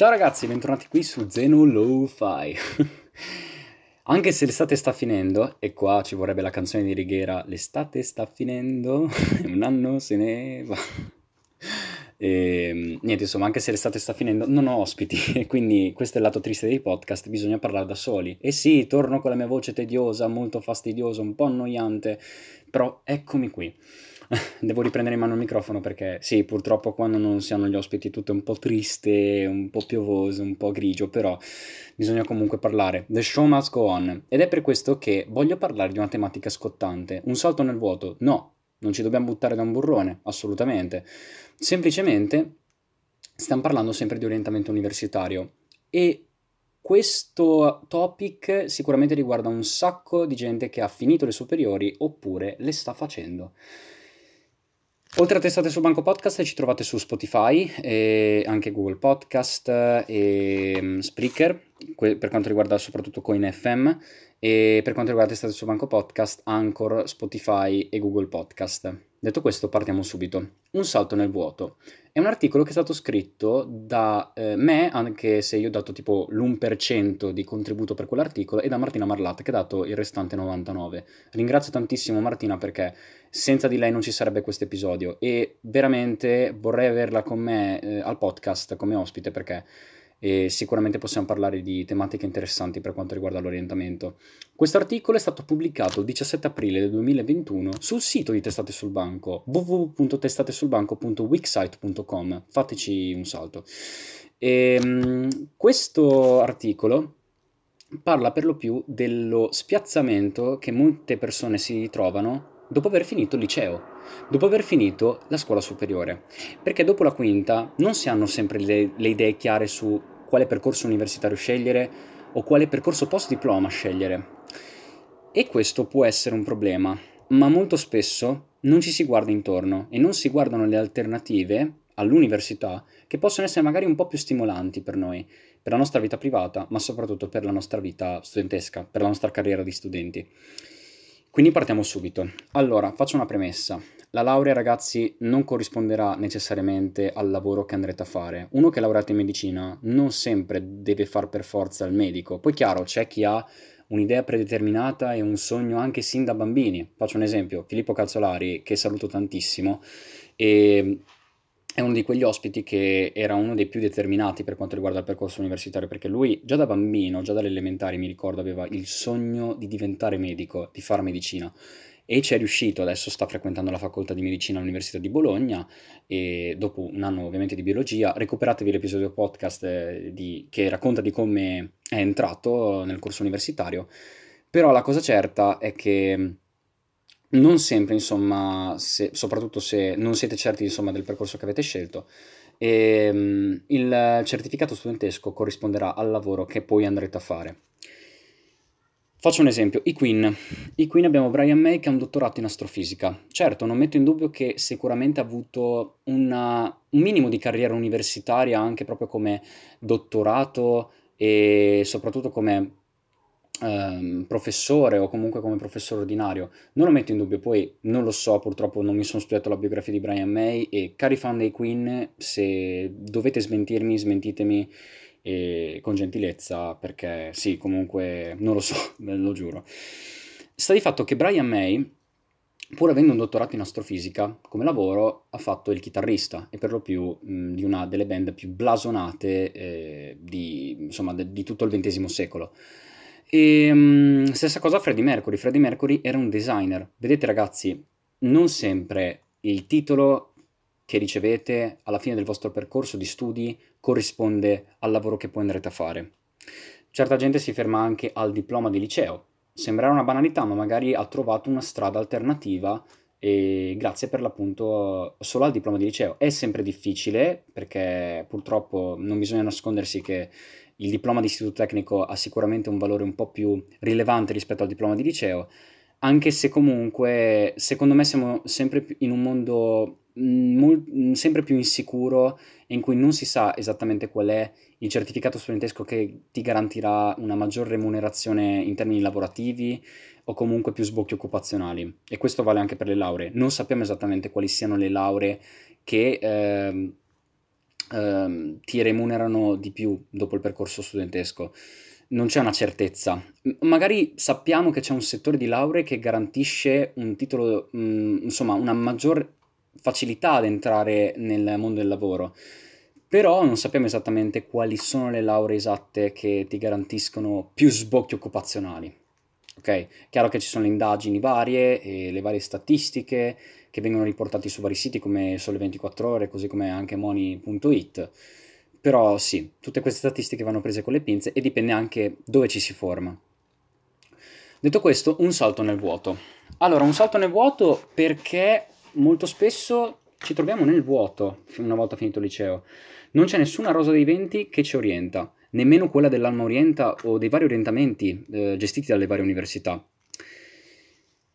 Ciao ragazzi, bentornati qui su Zeno Lo-Fi. Anche se l'estate sta finendo, e qua ci vorrebbe la canzone di Righiera, l'estate sta finendo, un anno se ne va. E, ehm, niente, insomma, anche se l'estate sta finendo, non ho ospiti quindi questo è il lato triste dei podcast, bisogna parlare da soli. E sì, torno con la mia voce tediosa, molto fastidiosa, un po' annoiante, però eccomi qui. Devo riprendere in mano il microfono perché sì, purtroppo quando non si hanno gli ospiti tutto è un po' triste, un po' piovoso, un po' grigio, però bisogna comunque parlare. The show must go on. Ed è per questo che voglio parlare di una tematica scottante. Un salto nel vuoto? No, non ci dobbiamo buttare da un burrone, assolutamente. Semplicemente stiamo parlando sempre di orientamento universitario e questo topic sicuramente riguarda un sacco di gente che ha finito le superiori oppure le sta facendo. Oltre a Testate sul Banco Podcast ci trovate su Spotify e anche Google Podcast e mm, Spreaker per quanto riguarda soprattutto CoinFM e per quanto riguarda Testate sul Banco Podcast, Anchor, Spotify e Google Podcast. Detto questo partiamo subito. Un salto nel vuoto. È un articolo che è stato scritto da eh, me, anche se io ho dato tipo l'1% di contributo per quell'articolo, e da Martina Marlatta che ha dato il restante 99%. Ringrazio tantissimo Martina perché senza di lei non ci sarebbe questo episodio e veramente vorrei averla con me eh, al podcast come ospite perché e sicuramente possiamo parlare di tematiche interessanti per quanto riguarda l'orientamento. Questo articolo è stato pubblicato il 17 aprile del 2021 sul sito di Testate sul Banco www.testatesulbanco.wixsite.com. Fateci un salto. E, um, questo articolo parla per lo più dello spiazzamento che molte persone si trovano dopo aver finito il liceo, dopo aver finito la scuola superiore, perché dopo la quinta non si hanno sempre le, le idee chiare su quale percorso universitario scegliere o quale percorso post diploma scegliere. E questo può essere un problema, ma molto spesso non ci si guarda intorno e non si guardano le alternative all'università che possono essere magari un po' più stimolanti per noi, per la nostra vita privata, ma soprattutto per la nostra vita studentesca, per la nostra carriera di studenti. Quindi partiamo subito. Allora, faccio una premessa. La laurea, ragazzi, non corrisponderà necessariamente al lavoro che andrete a fare. Uno che è laureato in medicina non sempre deve far per forza il medico. Poi, chiaro, c'è chi ha un'idea predeterminata e un sogno anche sin da bambini. Faccio un esempio, Filippo Calzolari, che saluto tantissimo, e è uno di quegli ospiti che era uno dei più determinati per quanto riguarda il percorso universitario, perché lui già da bambino, già dalle elementari, mi ricordo, aveva il sogno di diventare medico, di fare medicina. E ci è riuscito, adesso sta frequentando la facoltà di medicina all'Università di Bologna e dopo un anno ovviamente di biologia, recuperatevi l'episodio podcast eh, di, che racconta di come è entrato nel corso universitario. Però la cosa certa è che non sempre, insomma, se, soprattutto se non siete certi insomma, del percorso che avete scelto, e, um, il certificato studentesco corrisponderà al lavoro che poi andrete a fare. Faccio un esempio, i Queen. I Queen abbiamo Brian May che ha un dottorato in astrofisica. Certo, non metto in dubbio che sicuramente ha avuto una, un minimo di carriera universitaria anche proprio come dottorato e soprattutto come ehm, professore o comunque come professore ordinario, non lo metto in dubbio, poi non lo so, purtroppo non mi sono studiato la biografia di Brian May e cari fan dei Queen, se dovete smentirmi, smentitemi e con gentilezza perché sì, comunque non lo so, ve lo giuro. Sta di fatto che Brian May pur avendo un dottorato in astrofisica, come lavoro ha fatto il chitarrista e per lo più mh, di una delle band più blasonate eh, di, insomma, de, di, tutto il XX secolo. E um, stessa cosa Freddie Mercury. Freddie Mercury era un designer. Vedete ragazzi, non sempre il titolo che ricevete alla fine del vostro percorso di studi corrisponde al lavoro che poi andrete a fare. Certa gente si ferma anche al diploma di liceo. Sembrerà una banalità, ma magari ha trovato una strada alternativa e grazie per l'appunto solo al diploma di liceo. È sempre difficile perché purtroppo non bisogna nascondersi che il diploma di istituto tecnico ha sicuramente un valore un po' più rilevante rispetto al diploma di liceo, anche se comunque secondo me siamo sempre in un mondo mm, mol- mm, sempre più insicuro e in cui non si sa esattamente qual è il certificato studentesco che ti garantirà una maggior remunerazione in termini lavorativi o comunque più sbocchi occupazionali. E questo vale anche per le lauree. Non sappiamo esattamente quali siano le lauree che eh, ehm, ti remunerano di più dopo il percorso studentesco. Non c'è una certezza. Magari sappiamo che c'è un settore di lauree che garantisce un titolo, mh, insomma, una maggior facilità ad entrare nel mondo del lavoro, però non sappiamo esattamente quali sono le lauree esatte che ti garantiscono più sbocchi occupazionali. Ok? Chiaro che ci sono le indagini varie e le varie statistiche che vengono riportate su vari siti come Sole 24 Ore, così come anche Money.it. Però sì, tutte queste statistiche vanno prese con le pinze e dipende anche dove ci si forma. Detto questo, un salto nel vuoto. Allora, un salto nel vuoto perché molto spesso ci troviamo nel vuoto una volta finito il liceo. Non c'è nessuna rosa dei venti che ci orienta, nemmeno quella dell'Alma Orienta o dei vari orientamenti eh, gestiti dalle varie università.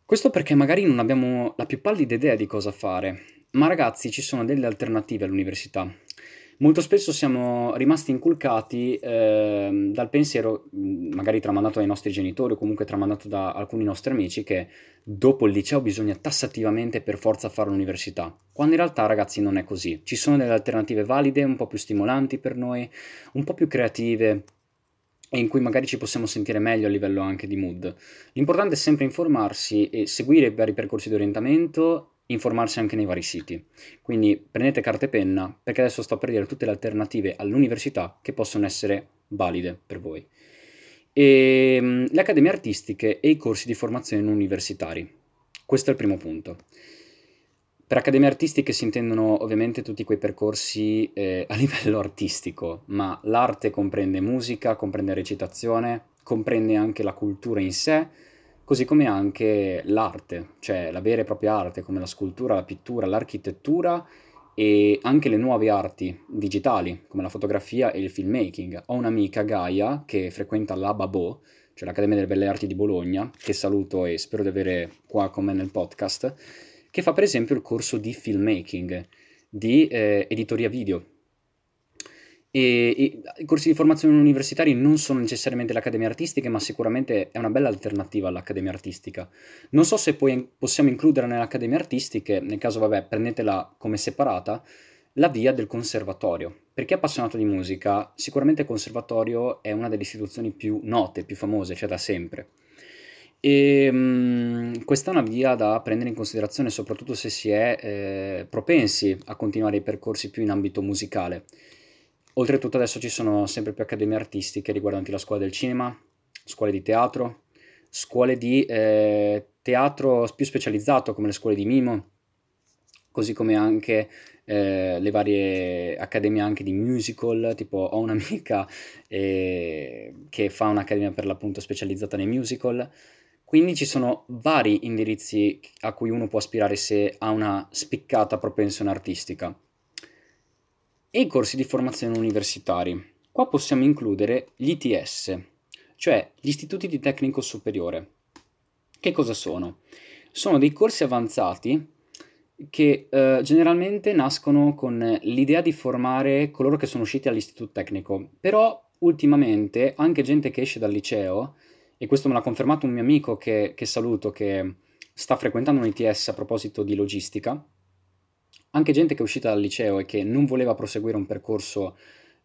Questo perché magari non abbiamo la più pallida idea di cosa fare, ma ragazzi ci sono delle alternative all'università. Molto spesso siamo rimasti inculcati eh, dal pensiero, magari tramandato dai nostri genitori o comunque tramandato da alcuni nostri amici, che dopo il liceo bisogna tassativamente per forza fare l'università, quando in realtà ragazzi non è così. Ci sono delle alternative valide, un po' più stimolanti per noi, un po' più creative e in cui magari ci possiamo sentire meglio a livello anche di mood. L'importante è sempre informarsi e seguire i vari percorsi di orientamento informarsi anche nei vari siti. Quindi prendete carta e penna perché adesso sto per dire tutte le alternative all'università che possono essere valide per voi. E, ehm, le accademie artistiche e i corsi di formazione universitari. Questo è il primo punto. Per accademie artistiche si intendono ovviamente tutti quei percorsi eh, a livello artistico, ma l'arte comprende musica, comprende recitazione, comprende anche la cultura in sé, così come anche l'arte, cioè la vera e propria arte, come la scultura, la pittura, l'architettura e anche le nuove arti digitali, come la fotografia e il filmmaking. Ho un'amica, Gaia, che frequenta l'ABABO, cioè l'Accademia delle Belle Arti di Bologna, che saluto e spero di avere qua con me nel podcast, che fa per esempio il corso di filmmaking, di eh, editoria video, e, e, i corsi di formazione universitari non sono necessariamente le accademie artistiche, ma sicuramente è una bella alternativa all'accademia artistica. Non so se poi possiamo includere nelle accademie artistiche, nel caso, vabbè, prendetela come separata, la via del conservatorio. Per chi è appassionato di musica, sicuramente il conservatorio è una delle istituzioni più note, più famose, cioè da sempre. E um, questa è una via da prendere in considerazione, soprattutto se si è eh, propensi a continuare i percorsi più in ambito musicale. Oltretutto adesso ci sono sempre più accademie artistiche riguardanti la scuola del cinema, scuole di teatro, scuole di eh, teatro più specializzato come le scuole di mimo, così come anche eh, le varie accademie anche di musical, tipo ho un'amica eh, che fa un'accademia per l'appunto specializzata nei musical, quindi ci sono vari indirizzi a cui uno può aspirare se ha una spiccata propensione artistica e i corsi di formazione universitari. Qua possiamo includere gli ITS, cioè gli istituti di tecnico superiore. Che cosa sono? Sono dei corsi avanzati che eh, generalmente nascono con l'idea di formare coloro che sono usciti all'istituto tecnico, però ultimamente anche gente che esce dal liceo, e questo me l'ha confermato un mio amico che, che saluto, che sta frequentando un ITS a proposito di logistica, anche gente che è uscita dal liceo e che non voleva proseguire un percorso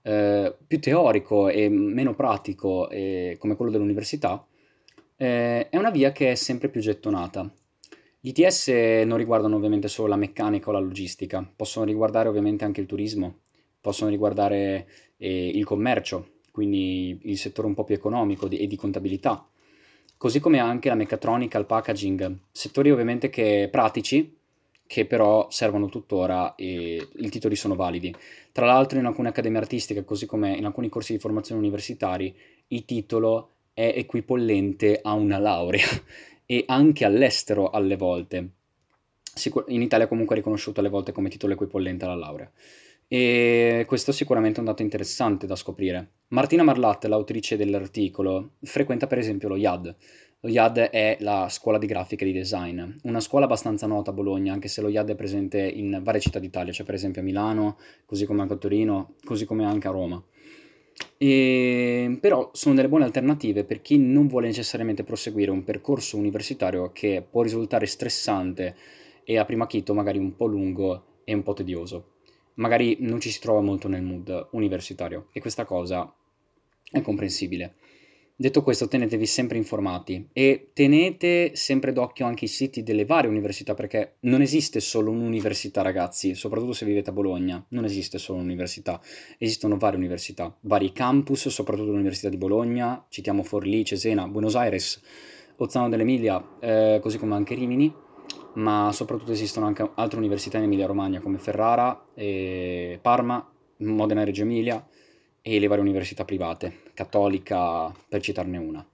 eh, più teorico e meno pratico eh, come quello dell'università, eh, è una via che è sempre più gettonata. Gli ITS non riguardano ovviamente solo la meccanica o la logistica, possono riguardare ovviamente anche il turismo, possono riguardare eh, il commercio, quindi il settore un po' più economico e di contabilità, così come anche la meccatronica, il packaging, settori ovviamente che pratici, che però servono tuttora e i titoli sono validi. Tra l'altro in alcune accademie artistiche, così come in alcuni corsi di formazione universitari, il titolo è equipollente a una laurea e anche all'estero alle volte. In Italia comunque è riconosciuto alle volte come titolo equipollente alla laurea. E questo è sicuramente un dato interessante da scoprire. Martina Marlatte, l'autrice dell'articolo, frequenta per esempio lo IAD, lo IAD è la scuola di grafica e di design, una scuola abbastanza nota a Bologna, anche se lo IAD è presente in varie città d'Italia, cioè per esempio a Milano, così come anche a Torino, così come anche a Roma. E, però sono delle buone alternative per chi non vuole necessariamente proseguire un percorso universitario che può risultare stressante e a prima chito magari un po' lungo e un po' tedioso. magari non ci si trova molto nel mood universitario e questa cosa è comprensibile. Detto questo, tenetevi sempre informati e tenete sempre d'occhio anche i siti delle varie università, perché non esiste solo un'università, ragazzi, soprattutto se vivete a Bologna, non esiste solo un'università, esistono varie università, vari campus, soprattutto l'Università di Bologna, citiamo Forlì, Cesena, Buenos Aires, Ozzano dell'Emilia, eh, così come anche Rimini, ma soprattutto esistono anche altre università in Emilia-Romagna come Ferrara, Parma, Modena e Reggio Emilia, e le varie università private, cattolica per citarne una.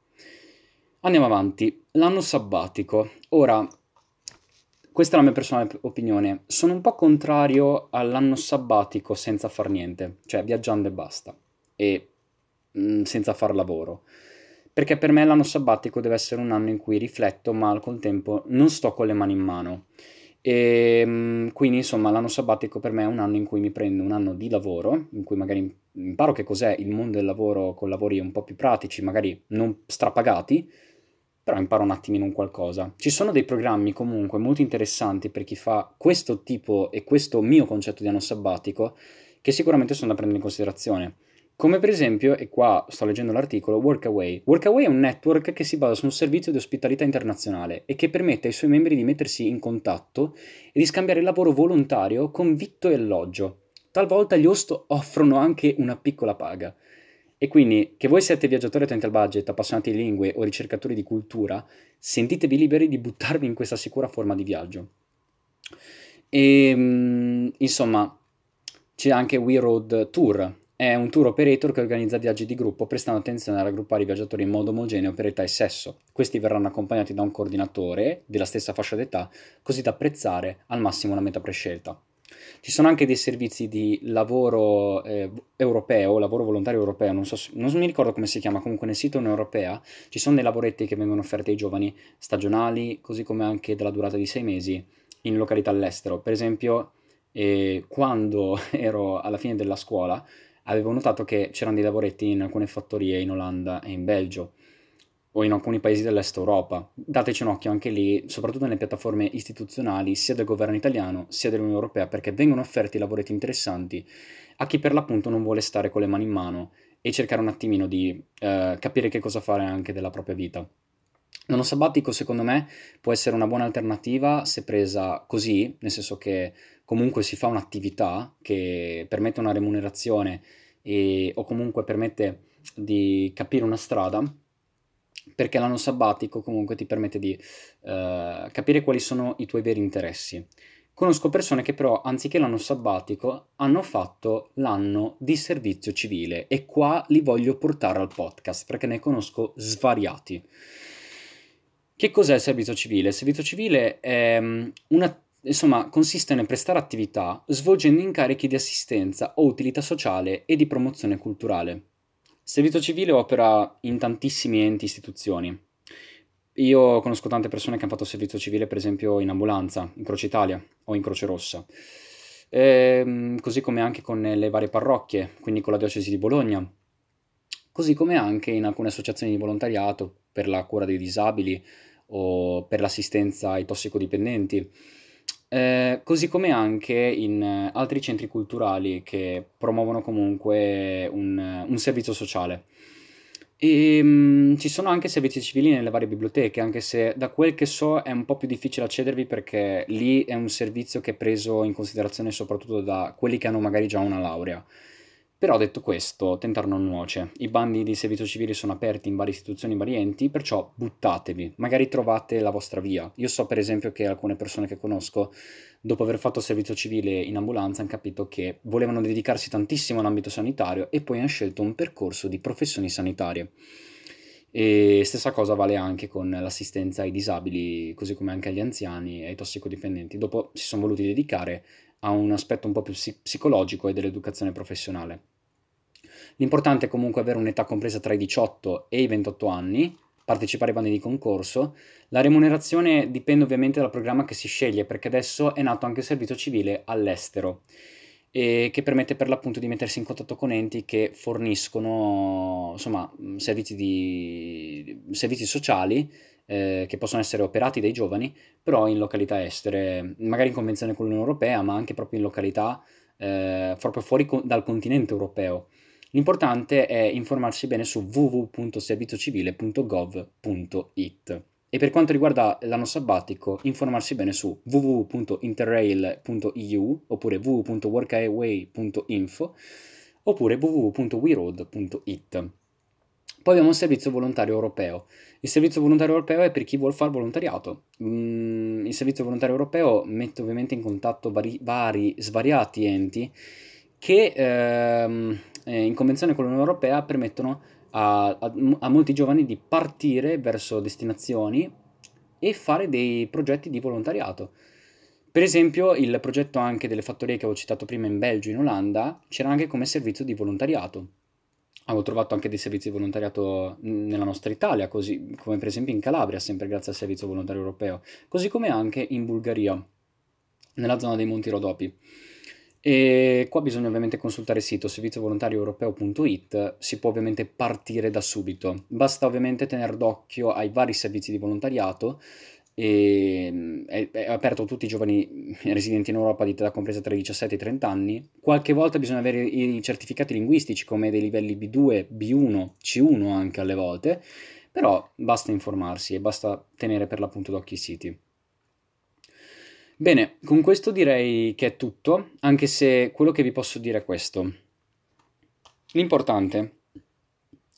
Andiamo avanti, l'anno sabbatico. Ora, questa è la mia personale opinione, sono un po' contrario all'anno sabbatico senza far niente, cioè viaggiando e basta, e mh, mm, senza far lavoro. Perché per me l'anno sabbatico deve essere un anno in cui rifletto, ma al contempo non sto con le mani in mano. E ehm, quindi insomma l'anno sabbatico per me è un anno in cui mi prendo un anno di lavoro, in cui magari imparo che cos'è il mondo del lavoro con lavori un po' più pratici, magari non strapagati, però imparo un attimino un qualcosa. Ci sono dei programmi comunque molto interessanti per chi fa questo tipo e questo mio concetto di anno sabbatico che sicuramente sono da prendere in considerazione. Come per esempio, e qua sto leggendo l'articolo, Workaway. Workaway è un network che si basa su un servizio di ospitalità internazionale e che permette ai suoi membri di mettersi in contatto e di scambiare lavoro volontario con vitto e alloggio. Talvolta gli host offrono anche una piccola paga. E quindi, che voi siate viaggiatori attenti al budget, appassionati di lingue o ricercatori di cultura, sentitevi liberi di buttarvi in questa sicura forma di viaggio. E, ehm, insomma, c'è anche We Road Tour, è un tour operator che organizza viaggi di gruppo prestando attenzione a raggruppare i viaggiatori in modo omogeneo per età e sesso. Questi verranno accompagnati da un coordinatore della stessa fascia d'età, così da apprezzare al massimo la meta prescelta. Ci sono anche dei servizi di lavoro eh, europeo, lavoro volontario europeo, non, so, non mi ricordo come si chiama, comunque nel sito Unione Europea ci sono dei lavoretti che vengono offerti ai giovani stagionali, così come anche della durata di sei mesi in località all'estero. Per esempio, eh, quando ero alla fine della scuola, avevo notato che c'erano dei lavoretti in alcune fattorie in Olanda e in Belgio o in alcuni paesi dell'est Europa. Dateci un occhio anche lì, soprattutto nelle piattaforme istituzionali sia del governo italiano sia dell'Unione Europea, perché vengono offerti lavoretti interessanti a chi per l'appunto non vuole stare con le mani in mano e cercare un attimino di eh, capire che cosa fare anche della propria vita. L'anno sabbatico, secondo me, può essere una buona alternativa se presa così, nel senso che comunque si fa un'attività che permette una remunerazione e, o comunque permette di capire una strada, perché l'anno sabbatico comunque ti permette di uh, capire quali sono i tuoi veri interessi. Conosco persone che però, anziché l'anno sabbatico, hanno fatto l'anno di servizio civile e qua li voglio portare al podcast perché ne conosco svariati. Che cos'è il servizio civile? Il servizio civile è mm, una, insomma, consiste nel prestare attività svolgendo incarichi di assistenza o utilità sociale e di promozione culturale. Servizio civile opera in tantissimi enti e istituzioni. Io conosco tante persone che hanno fatto servizio civile, per esempio, in ambulanza, in Croce Italia o in Croce Rossa. E, ehm, così come anche con le varie parrocchie, quindi con la diocesi di Bologna, così come anche in alcune associazioni di volontariato per la cura dei disabili o per l'assistenza ai tossicodipendenti, eh, così come anche in eh, altri centri culturali che promuovono comunque un, un servizio sociale. E mh, mm, ci sono anche servizi civili nelle varie biblioteche, anche se da quel che so è un po' più difficile accedervi perché lì è un servizio che è preso in considerazione soprattutto da quelli che hanno magari già una laurea. Però detto questo, tentare non nuoce. I bandi di servizio civile sono aperti in varie istituzioni e vari enti, perciò buttatevi, magari trovate la vostra via. Io so per esempio che alcune persone che conosco, dopo aver fatto servizio civile in ambulanza, hanno capito che volevano dedicarsi tantissimo all'ambito sanitario e poi hanno scelto un percorso di professioni sanitarie. E stessa cosa vale anche con l'assistenza ai disabili, così come anche agli anziani e ai tossicodipendenti. Dopo si sono voluti dedicare a un aspetto un po' più psicologico e dell'educazione professionale. L'importante è comunque avere un'età compresa tra i 18 e i 28 anni, partecipare ai bandi di concorso. La remunerazione dipende ovviamente dal programma che si sceglie, perché adesso è nato anche il servizio civile all'estero, e che permette per l'appunto di mettersi in contatto con enti che forniscono insomma, servizi, di, servizi sociali eh, che possono essere operati dai giovani, però in località estere, magari in convenzione con l'Unione Europea, ma anche proprio in località eh, proprio fuori co- dal continente europeo. L'importante è informarsi bene su www.serviziocivile.gov.it. E per quanto riguarda l'anno sabbatico, informarsi bene su www.interrail.eu oppure www.workaway.info oppure www.weroad.it. Poi abbiamo il servizio volontario europeo. Il servizio volontario europeo è per chi vuole fare volontariato. Mm, il servizio volontario europeo mette ovviamente in contatto vari, vari svariati enti che ehm, eh, in convenzione con l'Unione Europea permettono a, a, a molti giovani di partire verso destinazioni e fare dei progetti di volontariato. Per esempio, il progetto anche delle fattorie che avevo citato prima in Belgio e in Olanda c'era anche come servizio di volontariato. Avevo trovato anche dei servizi di volontariato nella nostra Italia, così come per esempio in Calabria, sempre grazie al servizio volontario europeo, così come anche in Bulgaria, nella zona dei Monti Rodopi. E qua bisogna ovviamente consultare il sito serviziovolontarioeuropeo.it, si può ovviamente partire da subito. Basta ovviamente tenere d'occhio ai vari servizi di volontariato e mm, è, aperto a tutti i giovani residenti in Europa di età compresa tra i 17 e i 30 anni. Qualche volta bisogna avere i certificati linguistici come dei livelli B2, B1, C1 anche alle volte, però basta informarsi e basta tenere per l'appunto d'occhio i siti. Bene, con questo direi che è tutto, anche se quello che vi posso dire è questo. L'importante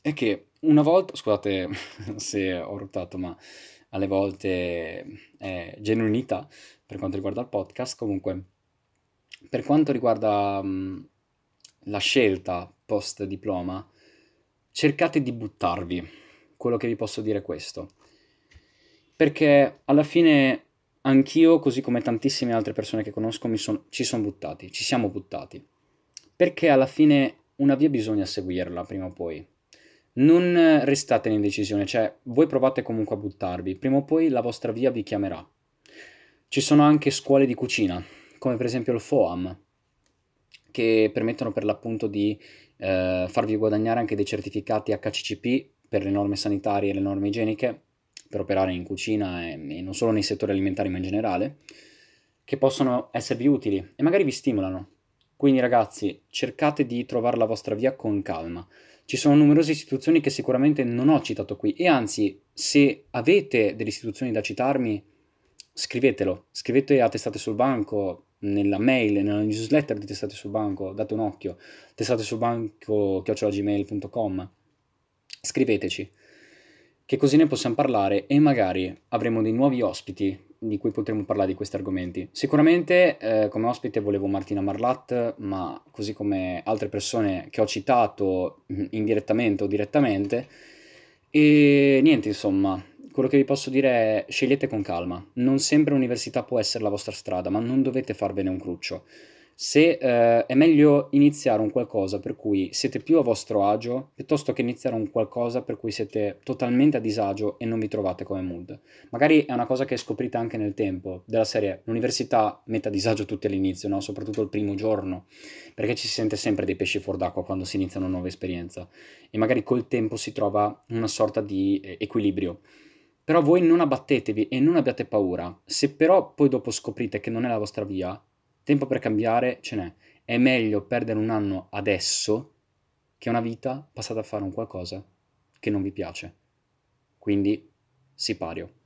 è che una volta, scusate se ho ruttato, ma alle volte è genuinità per quanto riguarda il podcast. Comunque, per quanto riguarda mh, la scelta post diploma, cercate di buttarvi. Quello che vi posso dire è questo. Perché alla fine anch'io, così come tantissime altre persone che conosco, son, ci sono buttati, ci siamo buttati. Perché alla fine una via bisogna seguirla prima o poi non restate in indecisione, cioè voi provate comunque a buttarvi, prima o poi la vostra via vi chiamerà. Ci sono anche scuole di cucina, come per esempio il FOAM, che permettono per l'appunto di eh, farvi guadagnare anche dei certificati HCCP per le norme sanitarie e le norme igieniche, per operare in cucina e, e non solo nei settori alimentari ma in generale, che possono esservi utili e magari vi stimolano. Quindi ragazzi, cercate di trovare la vostra via con calma. Ci sono numerose istituzioni che sicuramente non ho citato qui e anzi, se avete delle istituzioni da citarmi, scrivetelo, scrivete a Testate sul Banco, nella mail, nella newsletter di Testate sul Banco, date un occhio, testate sul banco chiocciolagmail.com, scriveteci, che così ne possiamo parlare e magari avremo dei nuovi ospiti di cui potremo parlare di questi argomenti. Sicuramente eh, come ospite volevo Martina Marlat, ma così come altre persone che ho citato mm, indirettamente o direttamente. E niente, insomma, quello che vi posso dire è scegliete con calma. Non sempre l'università può essere la vostra strada, ma non dovete farvene un cruccio se eh, è meglio iniziare un qualcosa per cui siete più a vostro agio piuttosto che iniziare un qualcosa per cui siete totalmente a disagio e non vi trovate come mood. Magari è una cosa che scoprite anche nel tempo, della serie l'università mette a disagio tutti all'inizio, no? soprattutto il primo giorno, perché ci si sente sempre dei pesci fuor d'acqua quando si inizia una nuova esperienza e magari col tempo si trova una sorta di eh, equilibrio. Però voi non abbattetevi e non abbiate paura. Se però poi dopo scoprite che non è la vostra via, Tempo per cambiare ce n'è. È meglio perdere un anno adesso che una vita passata a fare un qualcosa che non vi piace. Quindi, sipario.